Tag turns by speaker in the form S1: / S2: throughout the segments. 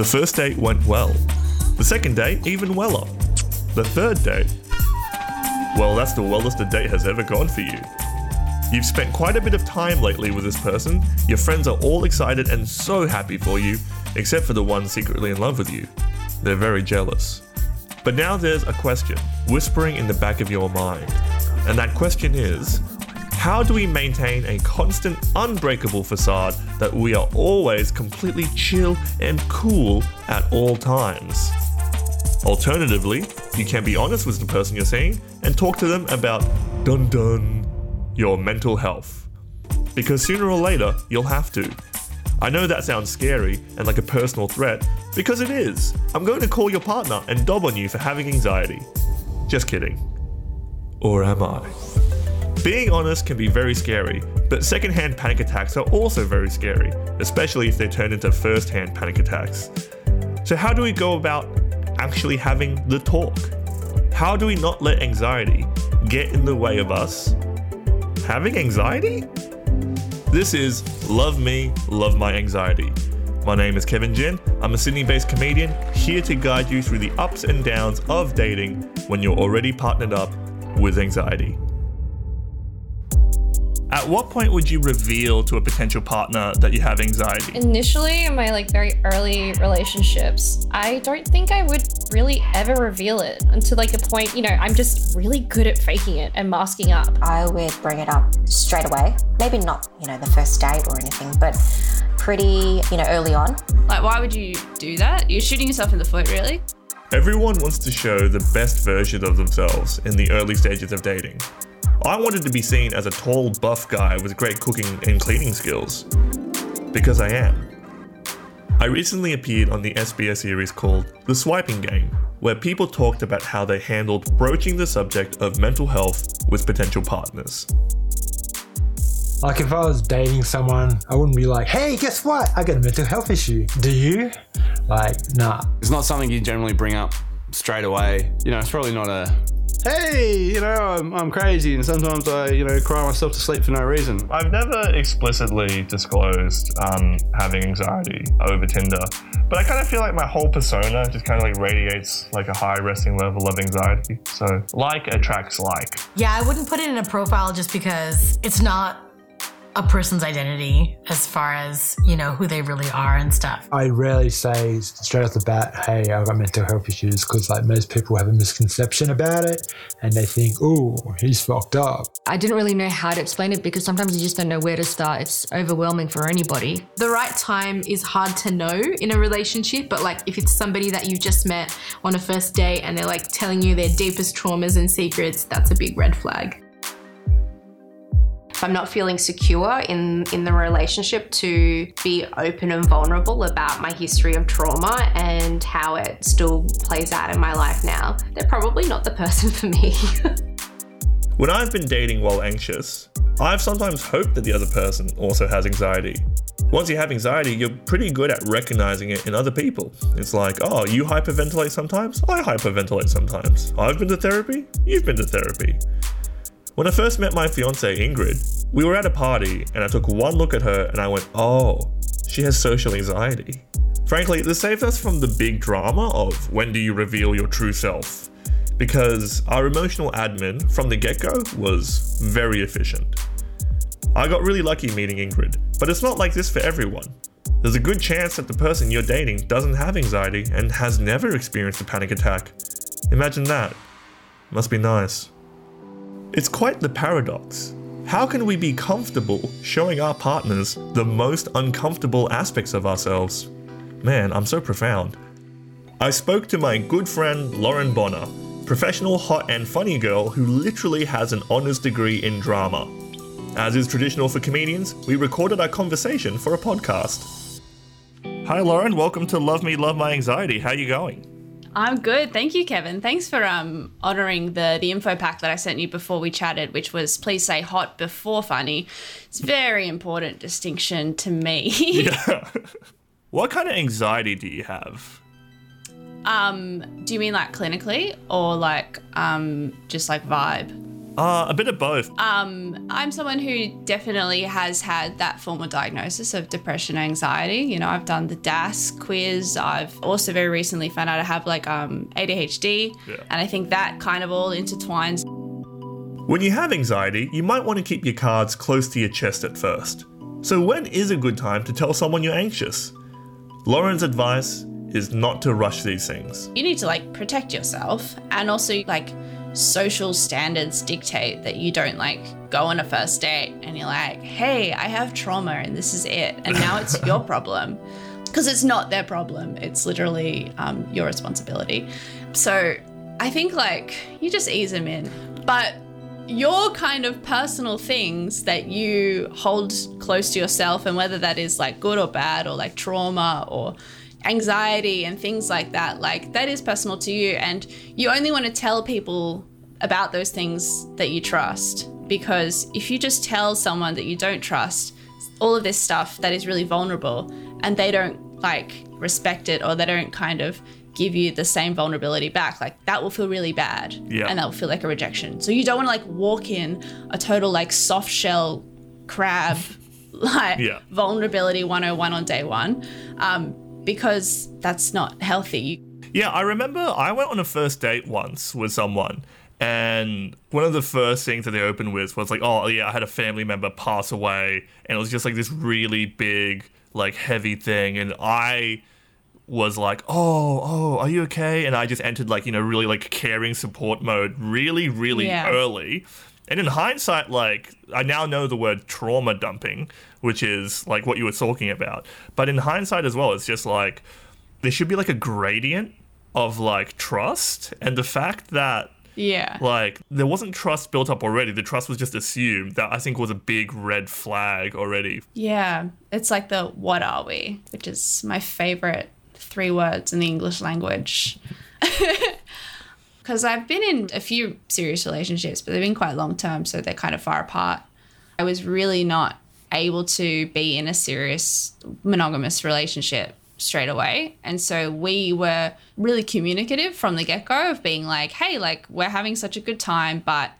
S1: The first date went well. The second date, even weller. The third date, well, that's the wellest a date has ever gone for you. You've spent quite a bit of time lately with this person. Your friends are all excited and so happy for you, except for the one secretly in love with you. They're very jealous. But now there's a question whispering in the back of your mind. And that question is how do we maintain a constant, unbreakable facade that we are always completely chill and cool at all times? Alternatively, you can be honest with the person you're seeing and talk to them about dun dun your mental health. Because sooner or later, you'll have to. I know that sounds scary and like a personal threat, because it is. I'm going to call your partner and dob on you for having anxiety. Just kidding. Or am I? Being honest can be very scary, but secondhand panic attacks are also very scary, especially if they turn into first hand panic attacks. So, how do we go about actually having the talk? How do we not let anxiety get in the way of us having anxiety? This is Love Me, Love My Anxiety. My name is Kevin Jin. I'm a Sydney based comedian here to guide you through the ups and downs of dating when you're already partnered up with anxiety. At what point would you reveal to a potential partner that you have anxiety?
S2: Initially, in my like very early relationships, I don't think I would really ever reveal it until like a point, you know, I'm just really good at faking it and masking up.
S3: I would bring it up straight away. Maybe not, you know, the first date or anything, but pretty, you know, early on.
S4: Like, why would you do that? You're shooting yourself in the foot, really?
S1: Everyone wants to show the best version of themselves in the early stages of dating. I wanted to be seen as a tall, buff guy with great cooking and cleaning skills. Because I am. I recently appeared on the SBS series called The Swiping Game, where people talked about how they handled broaching the subject of mental health with potential partners.
S5: Like if I was dating someone, I wouldn't be like, hey, guess what? I got a mental health issue. Do you? Like, nah.
S6: It's not something you generally bring up straight away. You know, it's probably not a hey, you know, I'm, I'm crazy, and sometimes I, you know, cry myself to sleep for no reason.
S1: I've never explicitly disclosed um, having anxiety over Tinder, but I kind of feel like my whole persona just kind of like radiates like a high resting level of anxiety. So, like attracts like.
S7: Yeah, I wouldn't put it in a profile just because it's not a person's identity as far as you know who they really are and stuff.
S5: I rarely say straight off the bat, "Hey, I've got mental health issues," because like most people have a misconception about it, and they think, "Oh, he's fucked up."
S8: I didn't really know how to explain it because sometimes you just don't know where to start. It's overwhelming for anybody.
S9: The right time is hard to know in a relationship, but like if it's somebody that you've just met on a first date and they're like telling you their deepest traumas and secrets, that's a big red flag.
S10: If I'm not feeling secure in, in the relationship to be open and vulnerable about my history of trauma and how it still plays out in my life now, they're probably not the person for me.
S1: when I've been dating while anxious, I've sometimes hoped that the other person also has anxiety. Once you have anxiety, you're pretty good at recognizing it in other people. It's like, oh, you hyperventilate sometimes? I hyperventilate sometimes. I've been to therapy? You've been to therapy. When I first met my fiance Ingrid, we were at a party and I took one look at her and I went, oh, she has social anxiety. Frankly, this saved us from the big drama of when do you reveal your true self? Because our emotional admin from the get go was very efficient. I got really lucky meeting Ingrid, but it's not like this for everyone. There's a good chance that the person you're dating doesn't have anxiety and has never experienced a panic attack. Imagine that. Must be nice. It's quite the paradox. How can we be comfortable showing our partners the most uncomfortable aspects of ourselves? Man, I'm so profound. I spoke to my good friend Lauren Bonner, professional hot and funny girl who literally has an honours degree in drama. As is traditional for comedians, we recorded our conversation for a podcast. Hi, Lauren. Welcome to Love Me, Love My Anxiety. How are you going?
S4: I'm good. Thank you, Kevin. Thanks for um honoring the the info pack that I sent you before we chatted, which was please say hot before funny. It's very important distinction to me.
S1: yeah. What kind of anxiety do you have?
S4: um, do you mean like clinically or like um just like vibe?
S1: Uh, a bit of both.
S4: Um, I'm someone who definitely has had that formal diagnosis of depression anxiety. You know, I've done the DASS quiz. I've also very recently found out I have like um, ADHD,
S1: Yeah.
S4: and I think that kind of all intertwines.
S1: When you have anxiety, you might want to keep your cards close to your chest at first. So, when is a good time to tell someone you're anxious? Lauren's advice is not to rush these things.
S4: You need to like protect yourself, and also like social standards dictate that you don't like go on a first date and you're like, hey, I have trauma and this is it, and now it's your problem. Because it's not their problem, it's literally um, your responsibility. So I think like you just ease them in. But your kind of personal things that you hold close to yourself, and whether that is like good or bad, or like trauma or anxiety and things like that, like that is personal to you. And you only want to tell people about those things that you trust. Because if you just tell someone that you don't trust all of this stuff that is really vulnerable and they don't like respect it or they don't kind of give you the same vulnerability back, like that will feel really bad.
S1: Yeah.
S4: And that will feel like a rejection. So you don't want to like walk in a total like soft shell crab like
S1: Yeah.
S4: vulnerability 101 on day one um, because that's not healthy.
S1: Yeah, I remember I went on a first date once with someone, and one of the first things that they opened with was like, "Oh, yeah, I had a family member pass away," and it was just like this really big, like heavy thing, and I was like, "Oh, oh, are you okay?" And I just entered like you know really like caring support mode, really, really
S4: Yeah.
S1: early. And in hindsight, like I now know the word trauma dumping, which is like what you were talking about. But in hindsight as well, it's just like there should be like a gradient of like trust and the fact that
S4: Yeah.
S1: like there wasn't trust built up already the trust was just assumed that i think was a big red flag already
S4: Yeah. It's like the what are we, which is my favorite three words in the English language. Because I've been in a few serious relationships, but they've been quite long term, so they're kind of far apart. I was really not able to be in a serious monogamous relationship straight away. And so we were really communicative from the get go of being like, hey, like we're having such a good time, but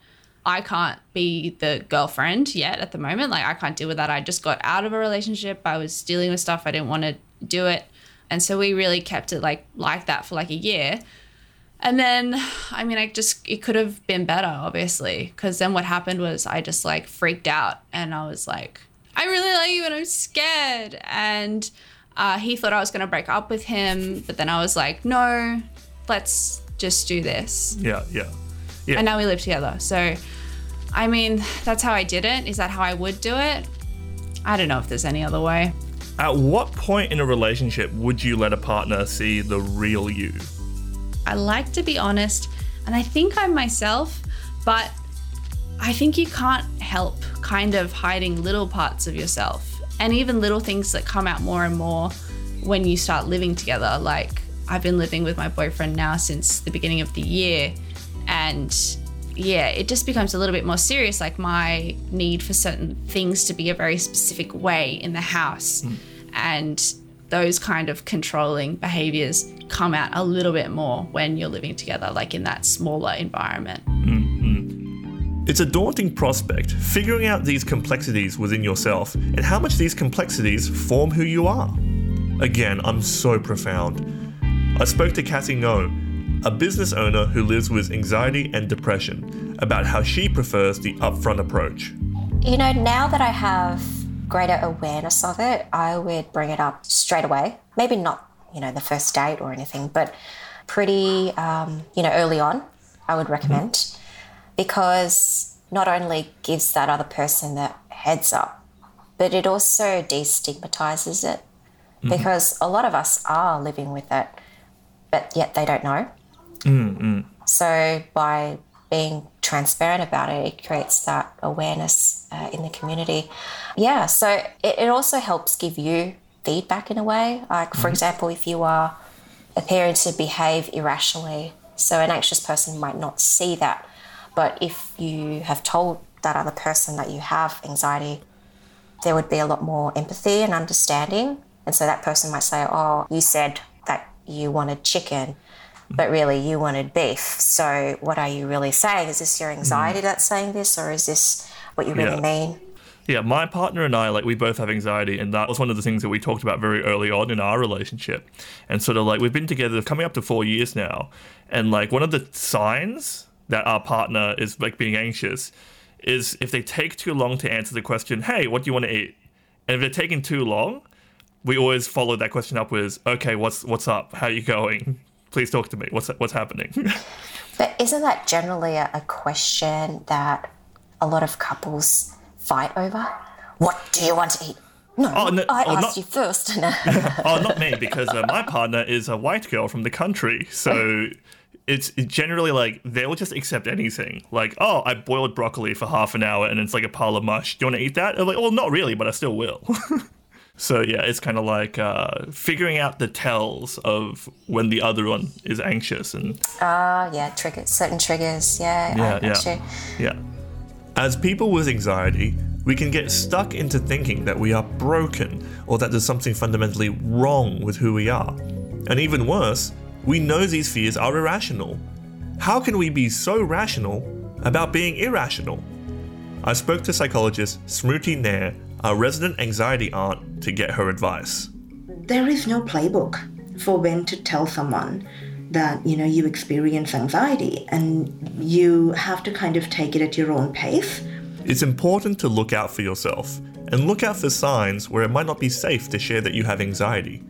S4: I can't be the girlfriend yet at the moment. Like I can't deal with that. I just got out of a relationship. I was dealing with stuff. I didn't want to do it. And so we really kept it like like that for like a year. And then, I mean, I just, it could have been better, obviously. Because then what happened was I just like freaked out and I was like, I really like you and I'm scared. And uh, he thought I was going to break up with him. But then I was like, no, let's just do this.
S1: yeah yeah yeah
S4: And now we live together. So, I mean, that's how I did it. Is that how I would do it? I don't know if there's any other way.
S1: at what point in a relationship would you let a partner see the real you
S4: I like to be honest, and I think I'm myself, but I think you can't help kind of hiding little parts of yourself and even little things that come out more and more when you start living together. Like, I've been living with my boyfriend now since the beginning of the year, and yeah, it just becomes a little bit more serious. Like, my need for certain things to be a very specific way in the house. Hmm. And those kind of controlling behaviors come out a little bit more when you're living together, like in that smaller environment. Mm-hmm.
S1: It's a daunting prospect, figuring out these complexities within yourself and how much these complexities form who you are. Again, I'm so profound. I spoke to Cathy Ngo, a business owner who lives with anxiety and depression, about how she prefers the upfront approach.
S3: You know, now that I have greater awareness of it, I would bring it up straight away. Maybe not, you know, the first date or anything, but pretty, um, you know, early on, I would recommend because not only gives that other person the heads up, but it also destigmatizes it
S1: Mhm.
S3: because a lot of us are living with it, but yet they don't know.
S1: Mm-mm.
S3: So by being transparent about it, it creates that awareness uh, in the community. Yeah, so it, it also helps give you feedback in a way. Like, for mm-hmm. example, if you are appearing to behave irrationally, so an anxious person might not see that. But if you have told that other person that you have anxiety, there would be a lot more empathy and understanding. And so that person might say, Oh, you said that you wanted chicken, mm-hmm. but really you wanted beef. So what are you really saying? Is this your anxiety mm-hmm. that's saying this, or is this what you really
S1: Yeah.
S3: mean?
S1: Yeah, my partner and I, like, we both have anxiety, and that was one of the things that we talked about very early on in our relationship. And sort of like, we've been together coming up to four years now, and like, one of the signs that our partner is like being anxious is if they take too long to answer the question, hey, what do you want to eat? And if they're taking too long, we always follow that question up with, okay, what's what's up? How are you going? Please talk to me. What's what's happening?
S3: But isn't that generally a, a question that a lot of couples fight over? What do you want to eat? No,
S1: Oh, no-
S3: I
S1: oh,
S3: asked
S1: not-
S3: you first.
S1: oh, not me, because uh, my partner is a white girl from the country. So it's generally like they'll just accept anything. Like, oh, I boiled broccoli for half an hour and it's like a pile of mush. Do you want to eat that? I'm like, well, not really, but I still will. so yeah, it's kind of like uh, figuring out the tells of when the other one is anxious and
S3: Ah, yeah, triggers, certain triggers. Yeah,
S1: yeah, yeah, yeah. As people with anxiety, we can get stuck into thinking that we are broken or that there's something fundamentally wrong with who we are. And even worse, we know these fears are irrational. How can we be so rational about being irrational? I spoke to psychologist Smruthy Nair, our resident anxiety aunt, to get her advice.
S11: there is no playbook for when to tell someone that you know you experience anxiety and you have to kind of take it at your own pace
S1: It's important to look out for yourself and look out for signs where it might not be safe to share that you have anxiety.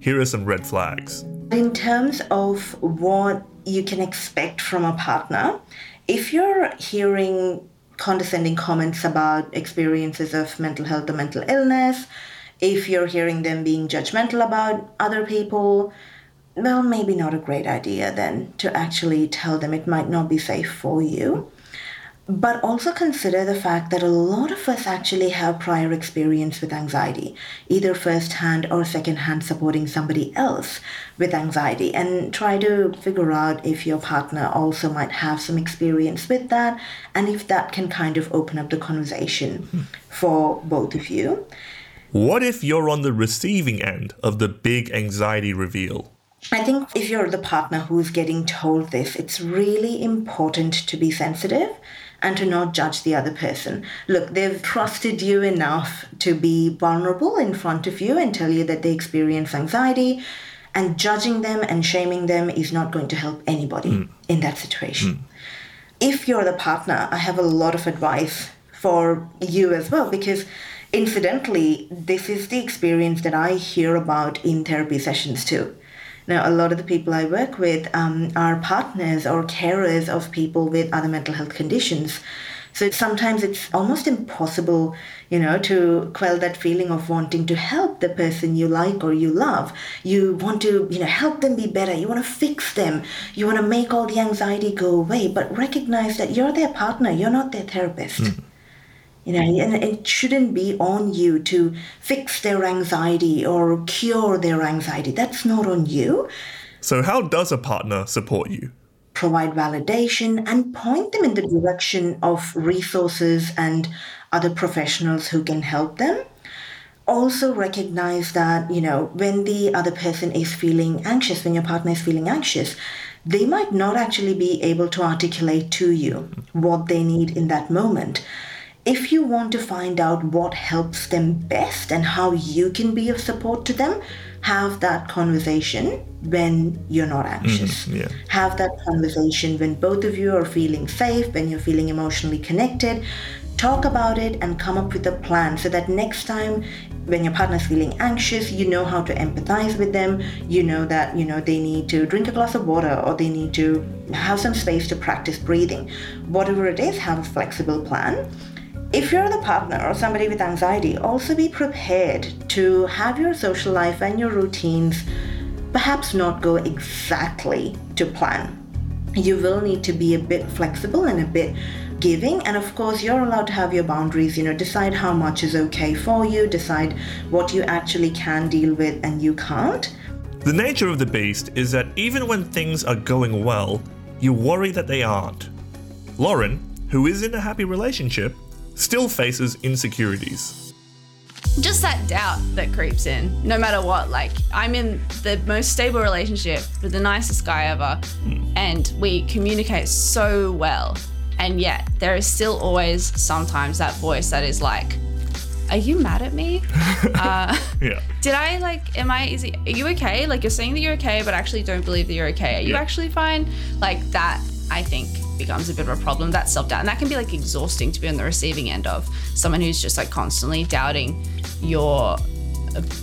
S1: Here are some red flags.
S11: in terms of what you can expect from a partner if you're hearing condescending comments about experiences of mental health or mental illness if you're hearing them being judgmental about other people well, maybe not a great idea then to actually tell them it might not be safe for you. But also consider the fact that a lot of us actually have prior experience with anxiety, either first hand or second hand supporting somebody else with anxiety, and try to figure out if your partner also might have some experience with that and if that can kind of open up the conversation hmm. for both of you.
S1: What if you're on the receiving end of the big anxiety reveal?
S11: I think if you're the partner who's getting told this, it's really important to be sensitive and to not judge the other person. Look, they've trusted you enough to be vulnerable in front of you and tell you that they experience anxiety, and judging them and shaming them is not going to help anybody hmm. in that situation. If you're the partner, I have a lot of advice for you as well because incidentally, this is the experience that I hear about in therapy sessions too. Now, a lot of the people I work with um, are partners or carers of people with other mental health conditions. So sometimes it's almost impossible, you know, to quell that feeling of wanting to help the person you like or you love. You want to, you know, help them be better. You want to fix them. You want to make all the anxiety go away, but recognize that you're their partner. You're not their therapist. You know, and it shouldn't be on you to fix their anxiety or cure their anxiety. That's not on you.
S1: So, how does a partner support you?
S11: Provide validation and point them in the direction of resources and other professionals who can help them. Also, recognize that, you know, when the other person is feeling anxious, when your partner is feeling anxious, they might not actually be able to articulate to you what they need in that moment if you want to find out what helps them best and how you can be of support to them, have that conversation when you're not anxious.
S1: Mhm, yeah.
S11: Have that conversation when both of you are feeling safe, when you're feeling emotionally connected. Talk about it and come up with a plan so that next time when your partner's feeling anxious, you know how to empathize with them. You know that, you know, they need to drink a glass of water or they need to have some space to practice breathing. Whatever it is, have a flexible plan. If you're the partner or somebody with anxiety, also be prepared to have your social life and your routines perhaps not go exactly to plan. You will need to be a bit flexible and a bit giving and of course you're allowed to have your boundaries you know decide how much is okay for you decide what you actually can deal with and you can't
S1: The nature of the beast is that even when things are going well, you worry that they aren't. Lauren, who is in a happy relationship, still faces insecurities.
S4: Just that doubt that creeps in, no matter what. Like, I'm in the most stable relationship with the nicest guy ever, hmm. and we communicate so well. And yet, there is still always sometimes that voice that is like, Are you mad at me? uh,
S1: Yeah.
S4: did I like? Am I? Is it, are you okay? Like you're saying that you're okay, but actually don't believe that you're okay. Are you
S1: Yeah.
S4: actually fine? Like that, I think becomes a bit of a problem. That self doubt, and that can be like exhausting to be on the receiving end of someone who's just like constantly doubting your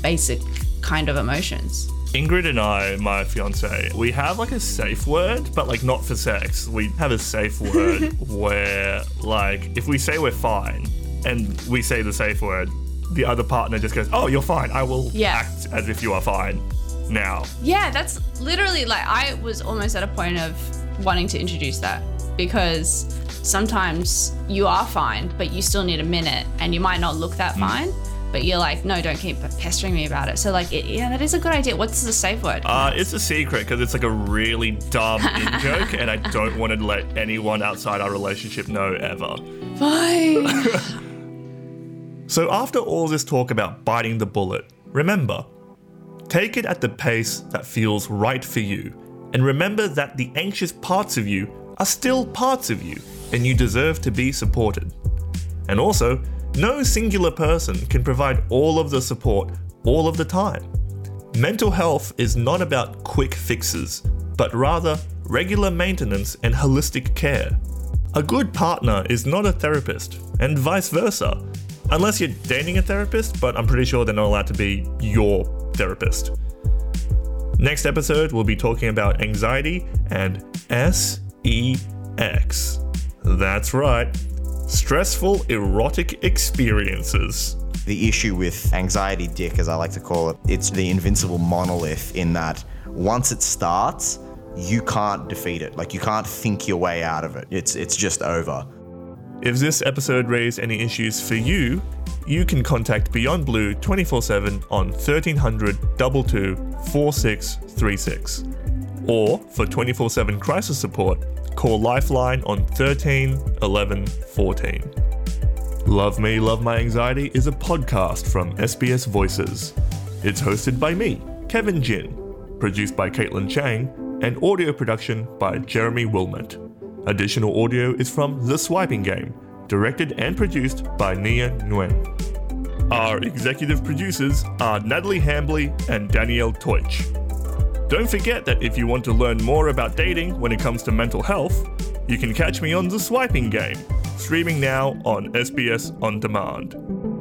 S4: basic kind of emotions.
S1: Ingrid and I, my fiance, we have like a safe word, but like not for sex. We have a safe word where, like, if we say we're fine and we say the safe word, the other partner just goes, Oh, you're fine. I will
S4: Yeah.
S1: act as if you are fine now.
S4: Yeah, that's literally like I was almost at a point of wanting to introduce that because sometimes you are fine, but you still need a minute and you might not look that fine. But you're like, no, don't keep pestering me about it. So, like, it, yeah, that is a good idea. What's the safe word?
S1: Uh, it's a secret because it's like a really dumb in joke, and I don't want to let anyone outside our relationship know ever.
S4: Fine.
S1: So, after all this talk about biting the bullet, remember take it at the pace that feels right for you, and remember that the anxious parts of you are still parts of you, and you deserve to be supported. And also, no singular person can provide all of the support all of the time. Mental health is not about quick fixes, but rather regular maintenance and holistic care. A good partner is not a therapist, and vice versa, unless you're dating a therapist, but I'm pretty sure they're not allowed to be your therapist. Next episode, we'll be talking about anxiety and SEX. That's right, stressful erotic experiences.
S12: The issue with anxiety dick, as I like to call it, it's the invincible monolith in that once it starts, you can't defeat it. Like you can't think your way out of it. It's it's just over.
S1: If this episode raised any issues for you, you can contact Beyond Blue 24 7 on 1300 22 4636. Or for 24 7 crisis support, call Lifeline on 13 11 14. Love Me, Love My Anxiety is a podcast from SBS Voices. It's hosted by me, Kevin Jin, produced by Caitlin Chang, and audio production by Jeremy Wilmot. Additional audio is from The Swiping Game, directed and produced by Nia Nguyen. Our executive producers are Natalie Hambley and Danielle Teutsch. Don't forget that if you want to learn more about dating when it comes to mental health, you can catch me on The Swiping Game, streaming now on SBS On Demand.